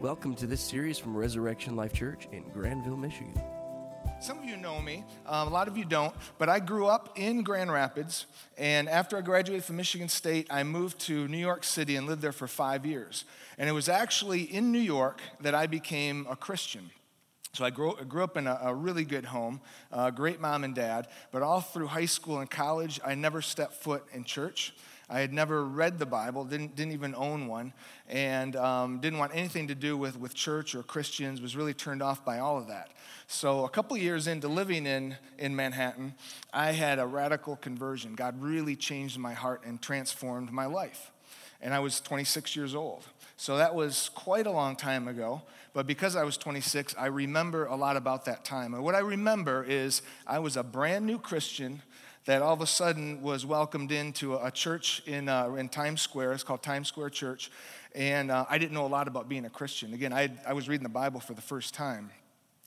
Welcome to this series from Resurrection Life Church in Grandville, Michigan. Some of you know me, um, a lot of you don't, but I grew up in Grand Rapids, and after I graduated from Michigan State, I moved to New York City and lived there for five years. And it was actually in New York that I became a Christian. So I grew, grew up in a, a, really good home, uh, great mom and dad, but all through high school and college, I never stepped foot in church. I had never read the Bible, didn't, didn't even own one, and um, didn't want anything to do with, with church or Christians, was really turned off by all of that. So, a couple years into living in, in Manhattan, I had a radical conversion. God really changed my heart and transformed my life. And I was 26 years old. So, that was quite a long time ago. But because I was 26, I remember a lot about that time. And what I remember is I was a brand new Christian that all of a sudden was welcomed into a church in, uh, in Times Square. It's called Times Square Church. And uh, I didn't know a lot about being a Christian. Again, I, I was reading the Bible for the first time.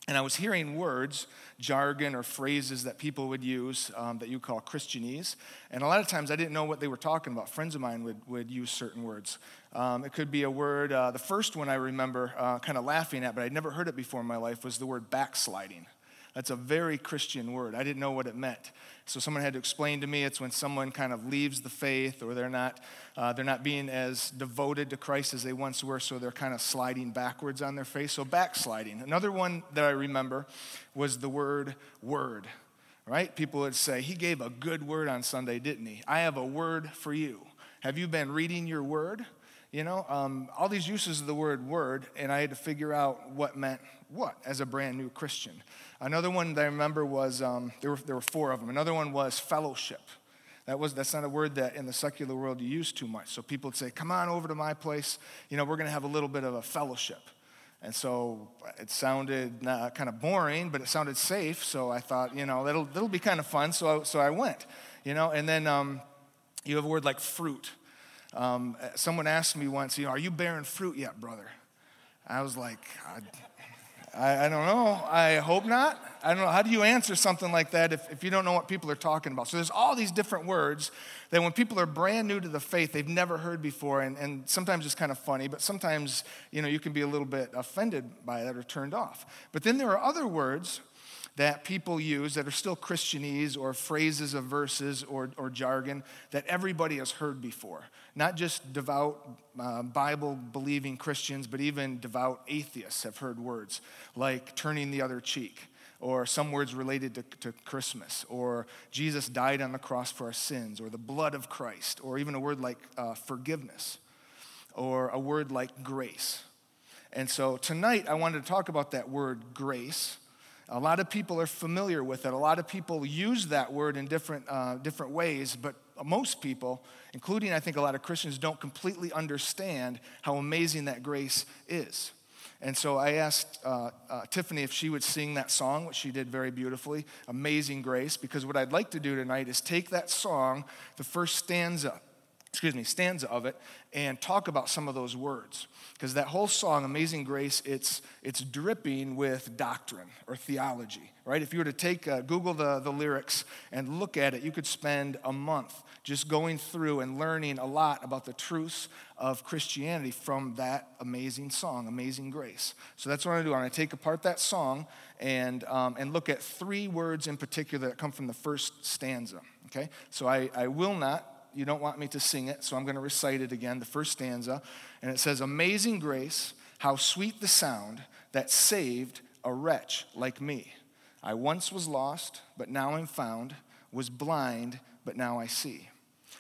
And I was hearing words, jargon, or phrases that people would use um, that you call Christianese. And a lot of times I didn't know what they were talking about. Friends of mine would, would use certain words. Um, it could be a word, uh, the first one I remember uh, kind of laughing at, but I'd never heard it before in my life, was the word backsliding. That's a very Christian word. I didn't know what it meant. So someone had to explain to me it's when someone kind of leaves the faith or they're not, uh, they're not being as devoted to Christ as they once were, so they're kind of sliding backwards on their faith. So backsliding. Another one that I remember was the word word, right? People would say, He gave a good word on Sunday, didn't he? I have a word for you. Have you been reading your word? You know, um, all these uses of the word word, and I had to figure out what meant what as a brand new Christian. Another one that I remember was um, there, were, there were four of them. Another one was fellowship. That was, that's not a word that in the secular world you use too much. So people would say, Come on over to my place. You know, we're going to have a little bit of a fellowship. And so it sounded uh, kind of boring, but it sounded safe. So I thought, you know, that'll, that'll be kind of fun. So, so I went, you know, and then um, you have a word like fruit. Um, someone asked me once, you know, are you bearing fruit yet, brother? I was like, I, I, don't know. I hope not. I don't know. How do you answer something like that if, if you don't know what people are talking about? So there's all these different words that when people are brand new to the faith, they've never heard before. And, and sometimes it's kind of funny, but sometimes, you know, you can be a little bit offended by that or turned off. But then there are other words that people use that are still Christianese or phrases of verses or, or jargon that everybody has heard before. Not just devout, uh, Bible believing Christians, but even devout atheists have heard words like turning the other cheek, or some words related to, to Christmas, or Jesus died on the cross for our sins, or the blood of Christ, or even a word like uh, forgiveness, or a word like grace. And so tonight I wanted to talk about that word grace a lot of people are familiar with it. A lot of people use that word in different, uh, different ways, but most people, including I think a lot of Christians, don't completely understand how amazing that grace is. And so I asked uh, uh, Tiffany if she would sing that song, which she did very beautifully, Amazing Grace, because what I'd like to do tonight is take that song, the first stanza, excuse me, stanza of it, and talk about some of those words. Because that whole song amazing grace it's it's dripping with doctrine or theology right? If you were to take uh, google the, the lyrics and look at it you could spend a month just going through and learning a lot about the truths of christianity from that amazing song amazing grace. So that's what i'm to do. I'm going to take apart that song and, um, and look at three words in particular that come from the first stanza okay? So i, I will not you don't want me to sing it, so I'm going to recite it again, the first stanza. And it says, Amazing grace, how sweet the sound that saved a wretch like me. I once was lost, but now I'm found, was blind, but now I see.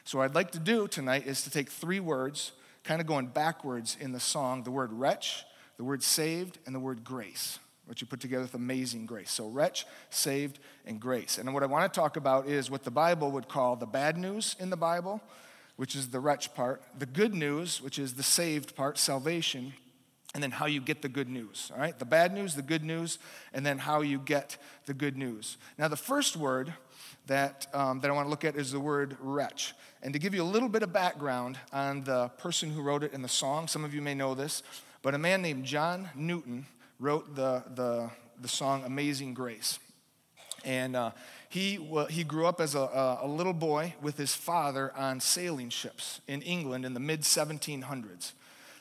So, what I'd like to do tonight is to take three words, kind of going backwards in the song the word wretch, the word saved, and the word grace what you put together with amazing grace. So, wretch, saved, and grace. And what I want to talk about is what the Bible would call the bad news in the Bible, which is the wretch part, the good news, which is the saved part, salvation, and then how you get the good news. All right? The bad news, the good news, and then how you get the good news. Now, the first word that, um, that I want to look at is the word wretch. And to give you a little bit of background on the person who wrote it in the song, some of you may know this, but a man named John Newton wrote the, the, the song Amazing Grace. And uh, he, well, he grew up as a, a little boy with his father on sailing ships in England in the mid 1700s.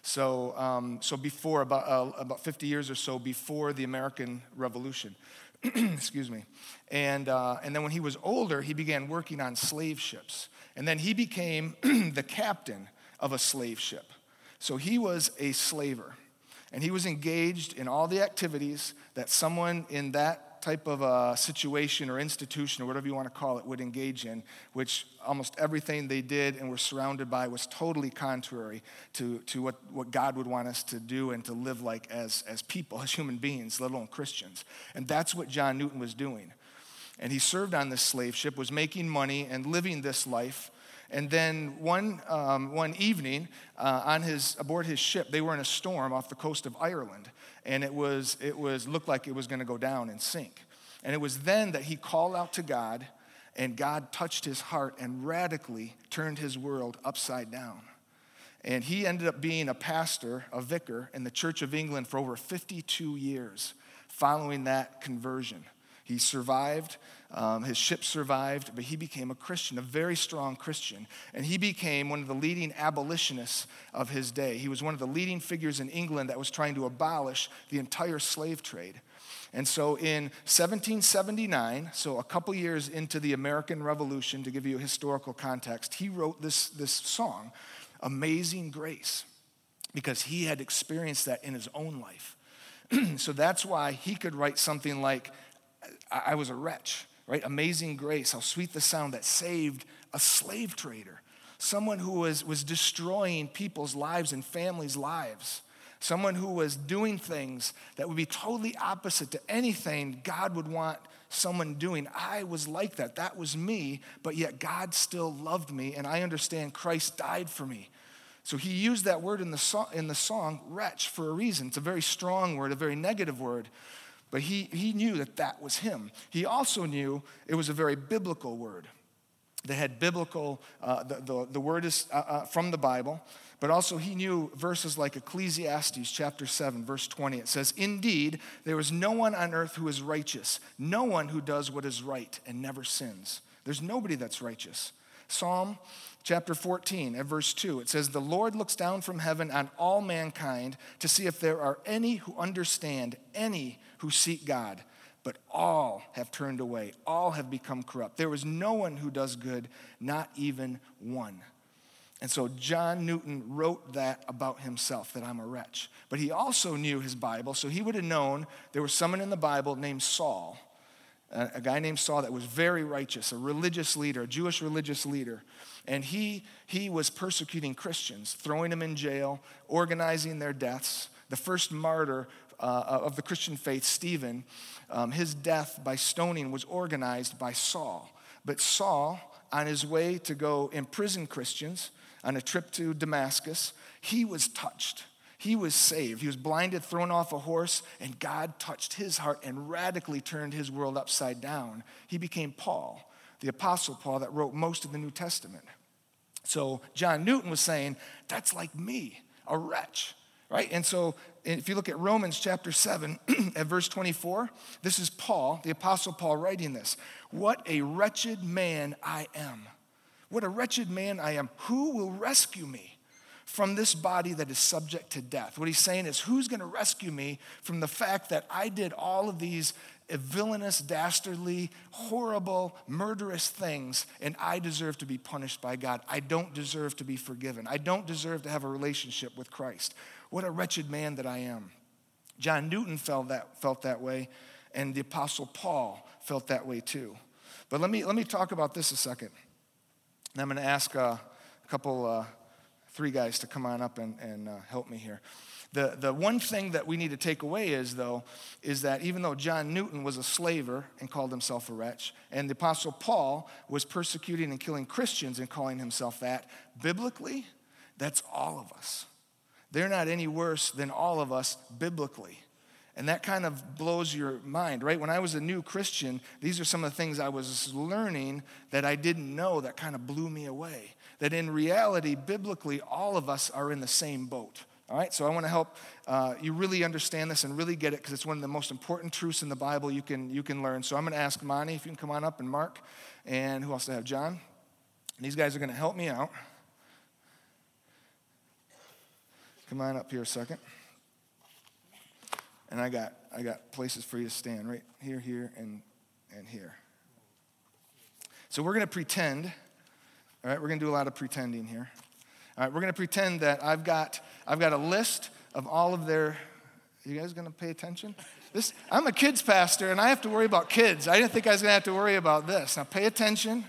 So, um, so before, about, uh, about 50 years or so before the American Revolution. Excuse me. And, uh, and then when he was older, he began working on slave ships. And then he became the captain of a slave ship. So he was a slaver. And he was engaged in all the activities that someone in that type of a situation or institution or whatever you want to call it would engage in, which almost everything they did and were surrounded by was totally contrary to, to what, what God would want us to do and to live like as, as people, as human beings, let alone Christians. And that's what John Newton was doing. And he served on this slave ship, was making money and living this life. And then one, um, one evening, uh, on his, aboard his ship, they were in a storm off the coast of Ireland and it was it was looked like it was going to go down and sink. And it was then that he called out to God, and God touched his heart and radically turned his world upside down. And he ended up being a pastor, a vicar in the Church of England for over 52 years following that conversion. He survived, um, his ship survived, but he became a Christian, a very strong Christian. And he became one of the leading abolitionists of his day. He was one of the leading figures in England that was trying to abolish the entire slave trade. And so in 1779, so a couple years into the American Revolution, to give you a historical context, he wrote this, this song, Amazing Grace, because he had experienced that in his own life. so that's why he could write something like I, was a wretch, right? Amazing grace, how sweet the sound that saved a slave trader, someone who was, was destroying people's lives and families' lives, someone who was doing things that would be totally opposite to anything God would want someone doing. I was like that. That was me, but yet God still loved me, and I understand Christ died for me. So he used that word in the, song, in the song, wretch, for a reason. It's a very strong word, a very negative word. But he, he knew that that was him. He also knew it was a very biblical word. They had biblical, uh, the, the, the, word is uh, uh, from the Bible, but also he knew verses like Ecclesiastes chapter 7, verse 20. It says, Indeed, there is no one on earth who is righteous, no one who does what is right and never sins. There's nobody that's righteous. Psalm chapter 14 at verse 2, it says, The Lord looks down from heaven on all mankind to see if there are any who understand, any who seek God, but all have turned away. All have become corrupt. There is no one who does good, not even one. And so John Newton wrote that about himself, that I'm a wretch. But he also knew his Bible, so he would have known there was someone in the Bible named Saul, a guy named Saul that was very righteous, a religious leader, a Jewish religious leader. And he, he was persecuting Christians, throwing them in jail, organizing their deaths. The first martyr uh, of the Christian faith, Stephen, um, his death by stoning was organized by Saul. But Saul, on his way to go imprison Christians on a trip to Damascus, he was touched. He was saved. He was blinded, thrown off a horse, and God touched his heart and radically turned his world upside down. He became Paul, the Apostle Paul that wrote most of the New Testament. So John Newton was saying, That's like me, a wretch right? And so if you look at Romans chapter 7 at verse 24, this is Paul, the Apostle Paul, writing this. What a wretched man I am. What a wretched man I am. Who will rescue me from this body that is subject to death? What he's saying is, who's going to rescue me from the fact that I did all of these villainous, dastardly, horrible, murderous things, and I deserve to be punished by God. I don't deserve to be forgiven. I don't deserve to have a relationship with Christ. What a wretched man that I am. John Newton felt that, felt that way, and the Apostle Paul felt that way too. But let me, let me talk about this a second. And I'm going to ask uh, a couple, uh, three guys to come on up and, and uh, help me here. The, the one thing that we need to take away is, though, is that even though John Newton was a slaver and called himself a wretch, and the Apostle Paul was persecuting and killing Christians and calling himself that, biblically, that's all of us. They're not any worse than all of us biblically. And that kind of blows your mind, right? When I was a new Christian, these are some of the things I was learning that I didn't know that kind of blew me away. That in reality, biblically, all of us are in the same boat. All right, so I want to help uh, you really understand this and really get it because it's one of the most important truths in the Bible you can, you can learn. So I'm going to ask Monty if you can come on up and Mark, and who else I have? John. And these guys are going to help me out. Come on up here a second. And I got, I got places for you to stand right here, here, and, and here. So we're going to pretend, all right, we're going to do a lot of pretending here. All right, we're going to pretend that I've got, I've got a list of all of their, you guys going to pay attention? This, I'm a kids pastor and I have to worry about kids. I didn't think I was going to have to worry about this. Now pay attention.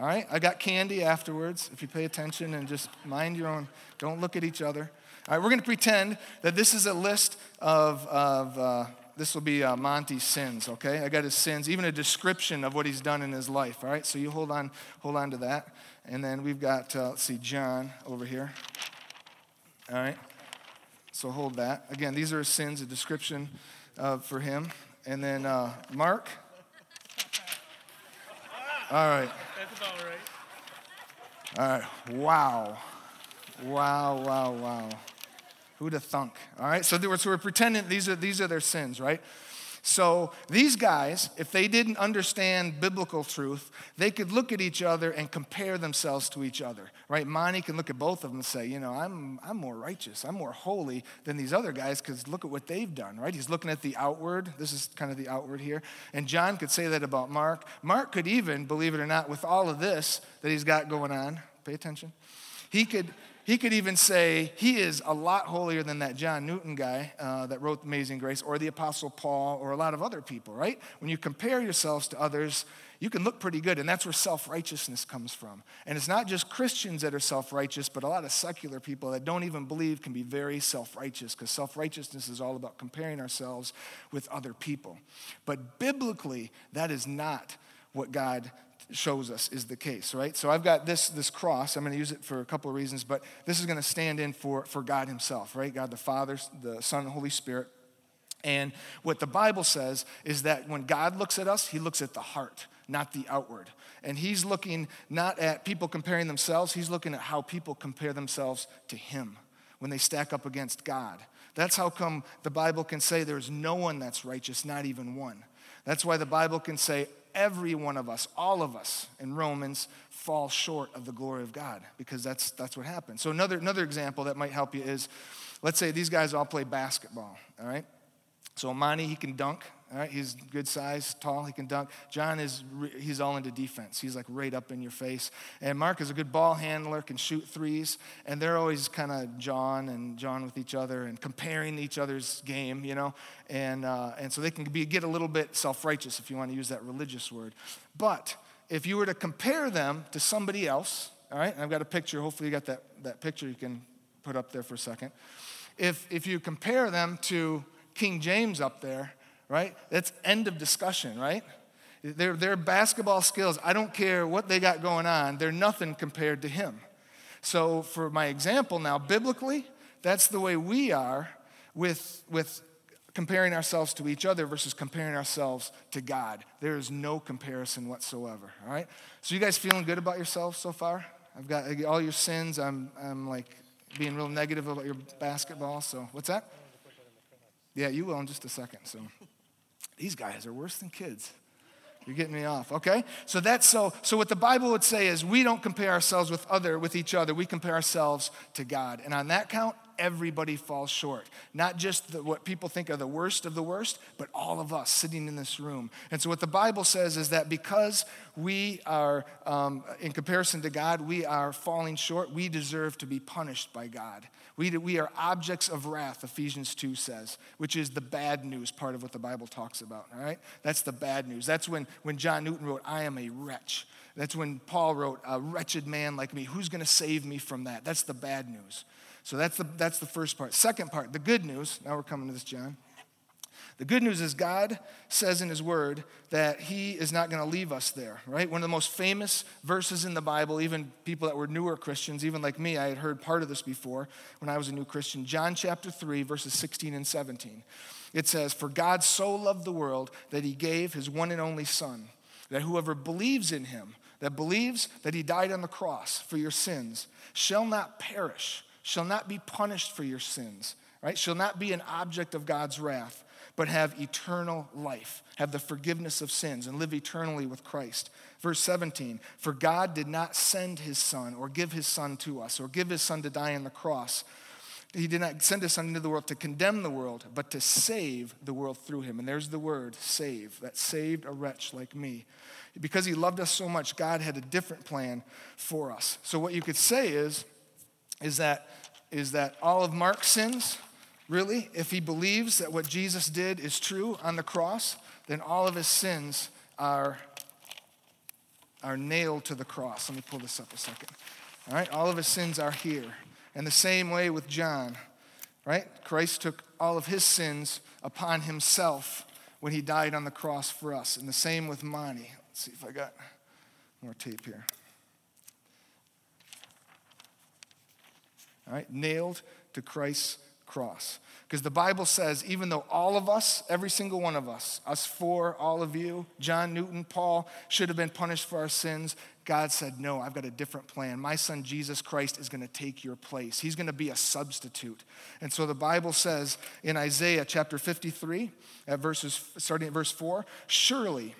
All right, I got candy afterwards if you pay attention and just mind your own, don't look at each other. All right, we're going to pretend that this is a list of, of uh, this will be uh, Monty's sins, okay? I got his sins, even a description of what he's done in his life, all right? So you hold on, hold on to that. And then we've got, uh, let's see, John over here. All right? So hold that. Again, these are his sins, a description uh, for him. And then uh, Mark. All right. That's about right. All right. Wow. Wow, wow, wow. Who'd have thunk? All right, so, were, so we're pretending these are, these are their sins, right? So these guys, if they didn't understand biblical truth, they could look at each other and compare themselves to each other, right? Monty can look at both of them and say, you know, I'm, I'm more righteous, I'm more holy than these other guys because look at what they've done, right? He's looking at the outward. This is kind of the outward here. And John could say that about Mark. Mark could even, believe it or not, with all of this that he's got going on, pay attention, he could he could even say he is a lot holier than that John Newton guy uh, that wrote Amazing Grace, or the Apostle Paul, or a lot of other people, right? When you compare yourselves to others, you can look pretty good, and that's where self righteousness comes from. And it's not just Christians that are self righteous, but a lot of secular people that don't even believe can be very self righteous, because self righteousness is all about comparing ourselves with other people. But biblically, that is not what God shows us is the case, right? So I've got this, this cross. I'm going to use it for a couple of reasons, but this is going to stand in for, for God Himself, right? God the Father, the Son, the Holy Spirit. And what the Bible says is that when God looks at us, He looks at the heart, not the outward. And He's looking not at people comparing themselves, He's looking at how people compare themselves to Him when they stack up against God. That's how come the Bible can say there's no one that's righteous, not even one. That's why the Bible can say every one of us, all of us in Romans, fall short of the glory of God because that's, that's what happens. So, another, another example that might help you is let's say these guys all play basketball, all right? So, Amani, he can dunk, all right, he's good size, tall, he can dunk. John is he's all into defense. He's like right up in your face. And Mark is a good ball handler, can shoot threes, and they're always kind of John and John with each other and comparing each other's game, you know. And uh, and so they can be get a little bit self-righteous if you want to use that religious word. But if you were to compare them to somebody else, all right, I've got a picture. Hopefully, you got that that picture you can put up there for a second. If if you compare them to King James up there right? That's end of discussion, right? Their, their basketball skills, I don't care what they got going on, they're nothing compared to him. So, for my example now, biblically, that's the way we are with, with comparing ourselves to each other versus comparing ourselves to God. There is no comparison whatsoever, all right? So, you guys feeling good about yourselves so far? I've got all your sins. I'm, I'm like being real negative about your basketball. So, what's that? Yeah, you will in just a second. So. These guys are worse than kids. You're getting me off. Okay? So that's so so what the Bible would say is we don't compare ourselves with other with each other. We compare ourselves to God. And on that count, everybody falls short. Not just the, what people think are the worst of the worst, but all of us sitting in this room. And so, what the Bible says is that because we are, um, in comparison to God, we are falling short, we deserve to be punished by God. We, we are objects of wrath, Ephesians 2 says, which is the bad news part of what the Bible talks about, all right? That's the bad news. That's when, when John Newton wrote, I am a wretch. That's when Paul wrote, a wretched man like me. Who's going to save me from that? That's the bad news. So that's the, that's the first part. Second part, the good news. Now we're coming to this, John. The good news is God says in His Word that He is not going to leave us there, right? One of the most famous verses in the Bible, even people that were newer Christians, even like me, I had heard part of this before when I was a new Christian. John chapter 3, verses 16 and 17. It says, For God so loved the world that He gave His one and only Son, that whoever believes in Him, that believes that He died on the cross for your sins, shall not perish, shall not be punished for your sins, right? Shall not be an object of God's wrath but have eternal life, have the forgiveness of sins, and live eternally with Christ. Verse 17 For God did not send his Son or give his Son to us or give his Son to die on the cross He did not send his son into the world to condemn the world, but to save the world through him. And there's the word, save, that saved a wretch like me. Because he loved us so much, God had a different plan for us. So what you could say is, is that, is that all of Mark's sins, really, if he believes that what Jesus did is true on the cross, then all of his sins are, are nailed to the cross. Let me pull this up a second. All right, all of his sins are here. And the same way with John, right? Christ took all of his sins upon himself when he died on the cross for us. And the same with Monty. Let's see if I got more tape here. All right, nailed to Christ's cross. Because the Bible says, even though all of us, every single one of us, us four, all of you, John Newton, Paul, should have been punished for our sins, God said, No, I've got a different plan. My son Jesus Christ is going to take your place. He's going to be a substitute. And so the Bible says in Isaiah chapter 53, at verses, starting at verse 4, surely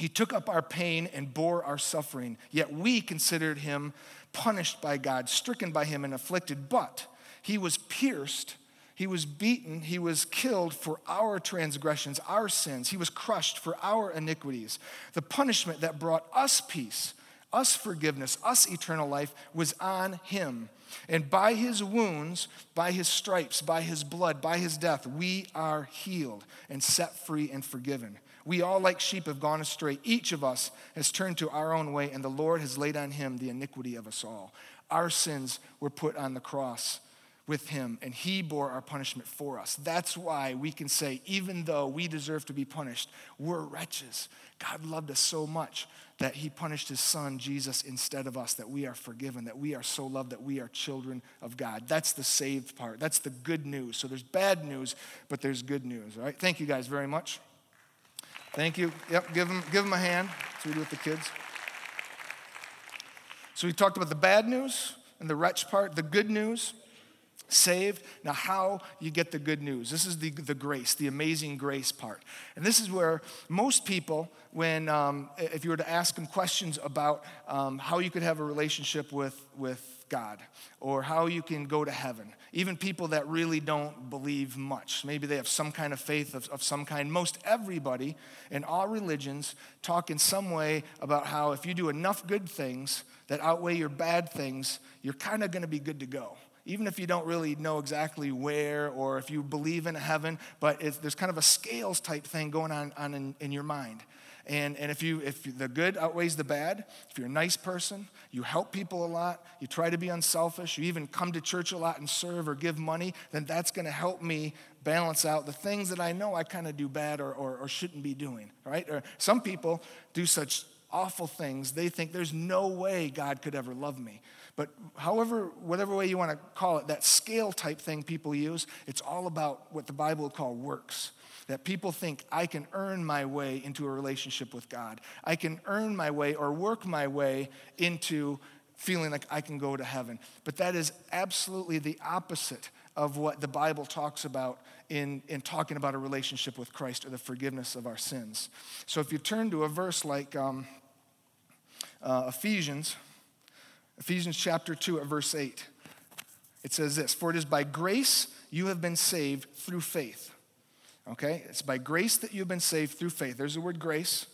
he took up our pain and bore our suffering, yet we considered him punished by God, stricken by him, and afflicted. But he was pierced he was beaten, he was killed for our transgressions, our sins. He was crushed for our iniquities. The punishment that brought us peace, us forgiveness, us eternal life was on him. And by his wounds, by his stripes, by his blood, by his death, we are healed and set free and forgiven. We all, like sheep, have gone astray. Each of us has turned to our own way, and the Lord has laid on him the iniquity of us all. Our sins were put on the cross with him, and he bore our punishment for us. That's why we can say, even though we deserve to be punished, we're wretches. God loved us so much that he punished his son, Jesus, instead of us, that we are forgiven, that we are so loved, that we are children of God. That's the saved part. That's the good news. So there's bad news, but there's good news, all right? Thank you guys very much. Thank you. Yep, give them, give them a hand. So we do with the kids. So we talked about the bad news and the wretch part, the good news saved. Now, how you get the good news. This is the, the grace, the amazing grace part. And this is where most people, when, um, if you were to ask them questions about um, how you could have a relationship with, with God or how you can go to heaven, even people that really don't believe much, maybe they have some kind of faith of, of some kind. Most everybody in all religions talk in some way about how if you do enough good things that outweigh your bad things, you're kind of going to be good to go even if you don't really know exactly where or if you believe in heaven, but there's kind of a scales type thing going on, on in, in your mind. And, and if, you, if the good outweighs the bad, if you're a nice person, you help people a lot, you try to be unselfish, you even come to church a lot and serve or give money, then that's going to help me balance out the things that I know I kind of do bad or, or, or shouldn't be doing, right? Or some people do such awful things, they think there's no way God could ever love me. But however, whatever way you want to call it, that scale type thing people use, it's all about what the Bible would call works. That people think I can earn my way into a relationship with God. I can earn my way or work my way into feeling like I can go to heaven. But that is absolutely the opposite of what the Bible talks about in, in talking about a relationship with Christ or the forgiveness of our sins. So if you turn to a verse like um, uh, Ephesians, Ephesians chapter 2 at verse 8. It says this For it is by grace you have been saved through faith. Okay? It's by grace that you've been saved through faith. There's the word grace.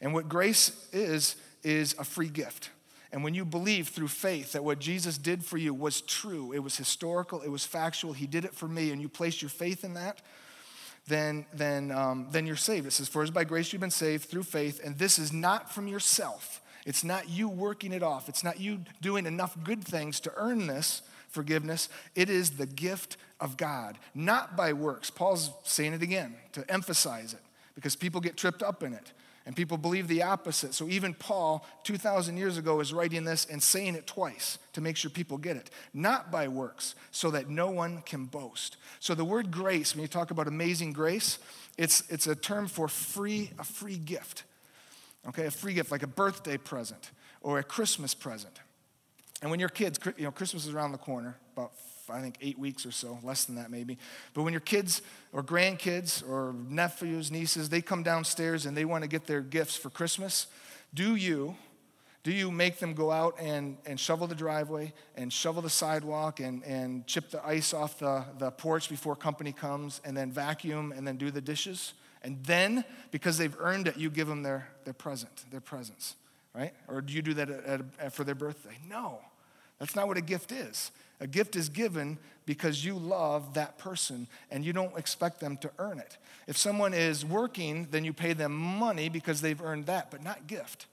And what grace is, is a free gift. And when you believe through faith that what Jesus did for you was true, it was historical, it was factual, He did it for me, and you place your faith in that, then, then, um, then you're saved. It says, For is by grace you've been saved through faith, and this is not from yourself. It's not you working it off. It's not you doing enough good things to earn this forgiveness. It is the gift of God, not by works. Paul's saying it again to emphasize it because people get tripped up in it and people believe the opposite. So even Paul, 2,000 years ago, is writing this and saying it twice to make sure people get it. Not by works, so that no one can boast. So the word grace, when you talk about amazing grace, it's, it's a term for free, a free gift okay, a free gift like a birthday present or a Christmas present. And when your kids, you know, Christmas is around the corner, about I think eight weeks or so, less than that maybe. But when your kids or grandkids or nephews, nieces, they come downstairs and they want to get their gifts for Christmas, do you, Do you make them go out and, and shovel the driveway and shovel the sidewalk and, and chip the ice off the, the porch before company comes and then vacuum and then do the dishes? And then, because they've earned it, you give them their, their present, their presents, right? Or do you do that at, at, for their birthday? No, that's not what a gift is. A gift is given because you love that person and you don't expect them to earn it. If someone is working, then you pay them money because they've earned that, but not gift.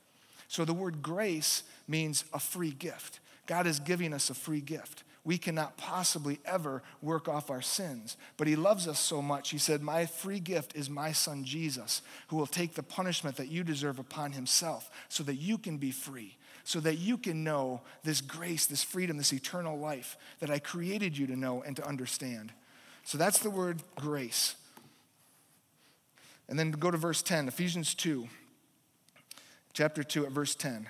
So the word grace means a free gift. God is giving us a free gift. We cannot possibly ever work off our sins. But He loves us so much, He said, My free gift is my Son Jesus, who will take the punishment that you deserve upon Himself so that you can be free, so that you can know this grace, this freedom, this eternal life that I created you to know and to understand. So that's the word grace. And then go to verse 10, Ephesians 2 chapter 2 at verse 10.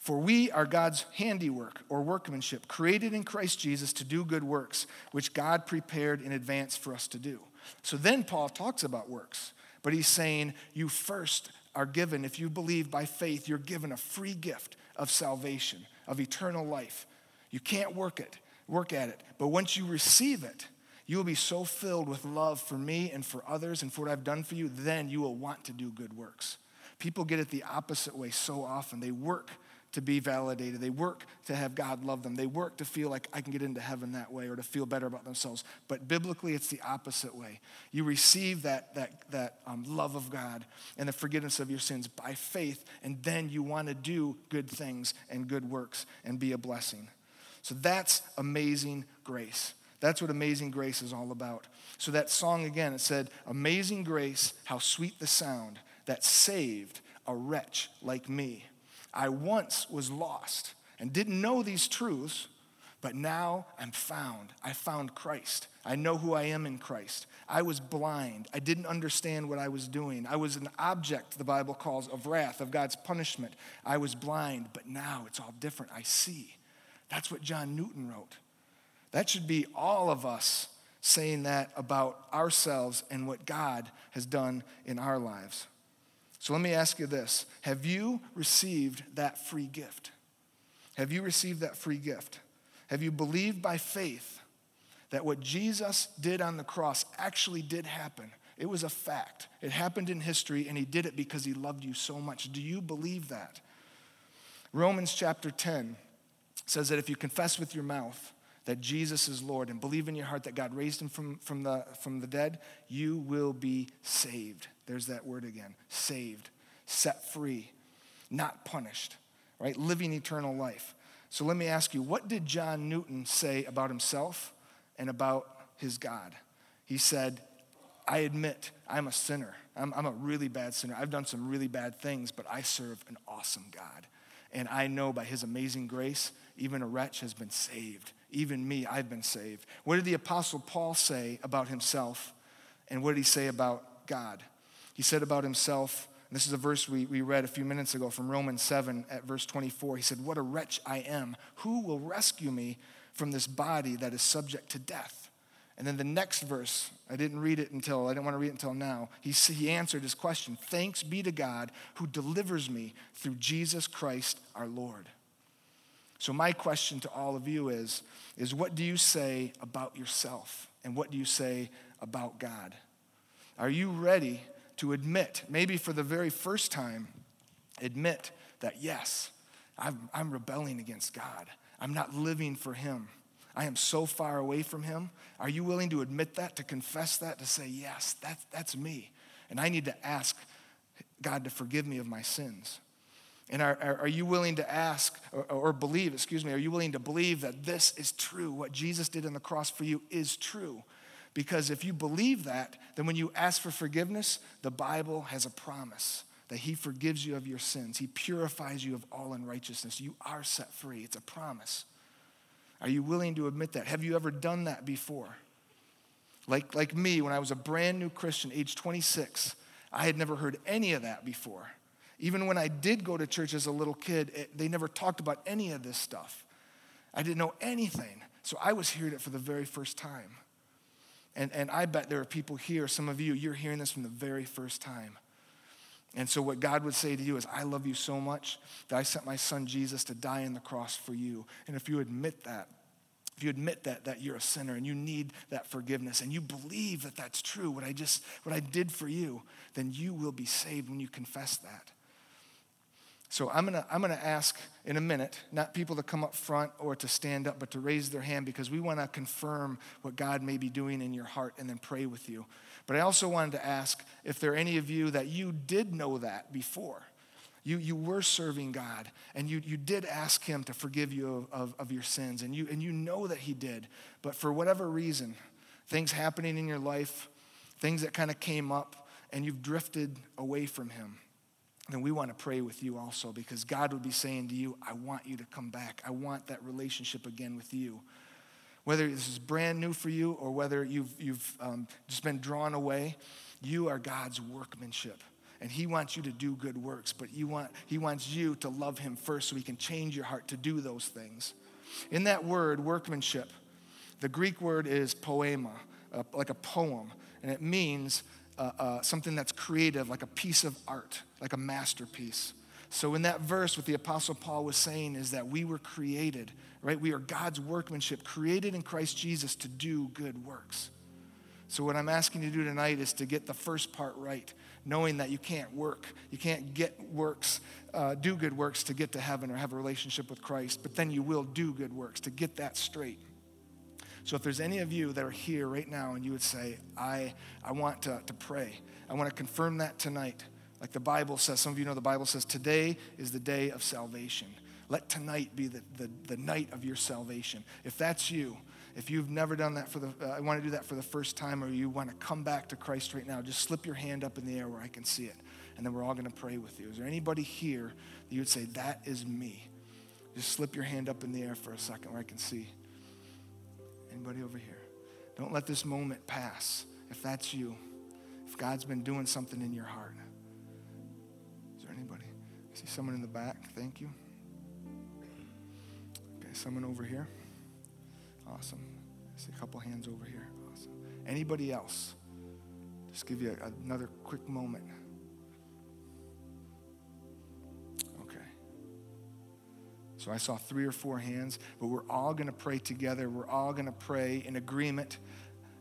For we are God's handiwork or workmanship, created in Christ Jesus to do good works, which God prepared in advance for us to do. So then Paul talks about works, but he's saying you first are given, if you believe by faith, you're given a free gift of salvation, of eternal life. You can't work it, work at it, but once you receive it, you will be so filled with love for me and for others and for what I've done for you, then you will want to do good works. People get it the opposite way so often. They work to be validated. They work to have God love them. They work to feel like I can get into heaven that way or to feel better about themselves. But biblically, it's the opposite way. You receive that, that, that um, love of God and the forgiveness of your sins by faith, and then you want to do good things and good works and be a blessing. So that's amazing grace. That's what amazing grace is all about. So that song again, it said, Amazing grace, how sweet the sound that saved a wretch like me. I once was lost and didn't know these truths, but now I'm found. I found Christ. I know who I am in Christ. I was blind. I didn't understand what I was doing. I was an object, the Bible calls, of wrath, of God's punishment. I was blind, but now it's all different. I see. That's what John Newton wrote. That should be all of us saying that about ourselves and what God has done in our lives. So let me ask you this Have you received that free gift? Have you received that free gift? Have you believed by faith that what Jesus did on the cross actually did happen? It was a fact. It happened in history, and he did it because he loved you so much. Do you believe that? Romans chapter 10 says that if you confess with your mouth that Jesus is Lord and believe in your heart that God raised him from, from, the, from the dead, you will be saved. There's that word again saved, set free, not punished, right? Living eternal life. So let me ask you, what did John Newton say about himself and about his God? He said, I admit I'm a sinner. I'm, I'm, a really bad sinner. I've done some really bad things, but I serve an awesome God. And I know by his amazing grace, even a wretch has been saved. Even me, I've been saved. What did the Apostle Paul say about himself? And what did he say about God? He said about himself, this is a verse we, we read a few minutes ago from Romans 7 at verse 24. He said, What a wretch I am. Who will rescue me from this body that is subject to death? And then the next verse, I didn't read it until, I didn't want to read it until now. He, he answered his question Thanks be to God who delivers me through Jesus Christ our Lord. So, my question to all of you is, is what do you say about yourself? And what do you say about God? Are you ready to admit, maybe for the very first time, admit that yes, I'm, I'm rebelling against God. I'm not living for Him. I am so far away from Him. Are you willing to admit that, to confess that, to say, yes, that, that's me? And I need to ask God to forgive me of my sins. And are, are, are you willing to ask or, or believe, excuse me, are you willing to believe that this is true? What Jesus did on the cross for you is true? Because if you believe that, then when you ask for forgiveness, the Bible has a promise that He forgives you of your sins. He purifies you of all unrighteousness. You are set free. It's a promise. Are you willing to admit that? Have you ever done that before? Like, like me, when I was a brand new Christian, age 26, I had never heard any of that before. Even when I did go to church as a little kid, it, they never talked about any of this stuff. I didn't know anything. So I was hearing it for the very first time. And, and I bet there are people here, some of you, you're hearing this from the very first time. And so, what God would say to you is, I love you so much that I sent my son Jesus to die on the cross for you. And if you admit that, if you admit that, that you're a sinner and you need that forgiveness and you believe that that's true, what I just, what I did for you, then you will be saved when you confess that. So I'm gonna, I'm gonna ask in a minute, not people to come up front or to stand up, but to raise their hand because we wanna confirm what God may be doing in your heart and then pray with you. But I also wanted to ask if there are any of you that you did know that before. You, you were serving God and you, you did ask Him to forgive you of, of, of your sins, and you, and you know that He did. But for whatever reason, things happening in your life, things that kind of came up, and you've drifted away from Him then we want to pray with you also because God would be saying to you, I want you to come back. I want that relationship again with you. Whether this is brand new for you or whether you've, you've um, just been drawn away, you are God's workmanship. And He wants you to do good works, but you want, He wants you to love Him first so He can change your heart to do those things. In that word, workmanship, the Greek word is poema, uh, like a poem, and it means uh, uh, something that's creative, like a piece of art, like a masterpiece. So, in that verse, what the Apostle Paul was saying is that we were created, right? We are God's workmanship, created in Christ Jesus to do good works. So, what I'm asking you to do tonight is to get the first part right, knowing that you can't work. You can't get works, uh, do good works to get to heaven or have a relationship with Christ, but then you will do good works to get that straight. So if there's any of you that are here right now and you would say, I, I want to, to pray, I want to confirm that tonight. Like the Bible says, some of you know the Bible says, today is the day of salvation. Let tonight be the, the, the night of your salvation. If that's you, if you've never done that for the, uh, I want to do that for the first time, or you want to come back to Christ right now, just slip your hand up in the air where I can see it. And then we're all going to pray with you. Is there anybody here that you would say, that is me? Just slip your hand up in the air for a second where I can see. Anybody over here? Don't let this moment pass. If that's you, if God's been doing something in your heart. Is there anybody? I see someone in the back. Thank you. Okay, someone over here. Awesome. I see a couple hands over here. Awesome. Anybody else? Just give you another quick moment. So I saw three or four hands, but we're all going to pray together. We're all going to pray in agreement,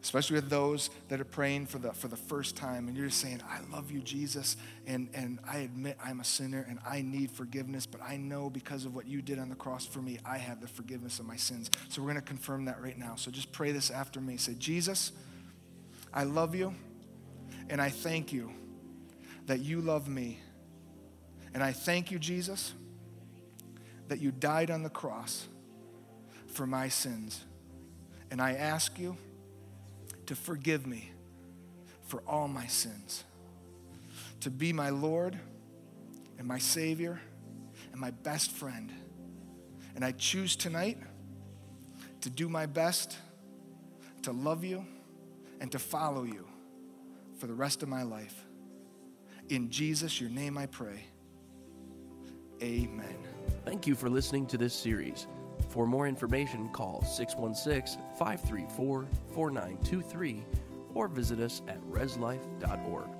especially with those that are praying for the, for the first time. And you're just saying, I love you, Jesus, and, and I admit I'm a sinner and I need forgiveness, but I know because of what you did on the cross for me, I have the forgiveness of my sins. So we're going to confirm that right now. So just pray this after me. Say, Jesus, I love you, and I thank you that you love me. And I thank you, Jesus that you died on the cross for my sins. And I ask you to forgive me for all my sins, to be my Lord and my Savior and my best friend. And I choose tonight to do my best to love you and to follow you for the rest of my life. In Jesus, your name I pray. Amen. Thank you for listening to this series. For more information, call 616 534 4923 or visit us at reslife.org.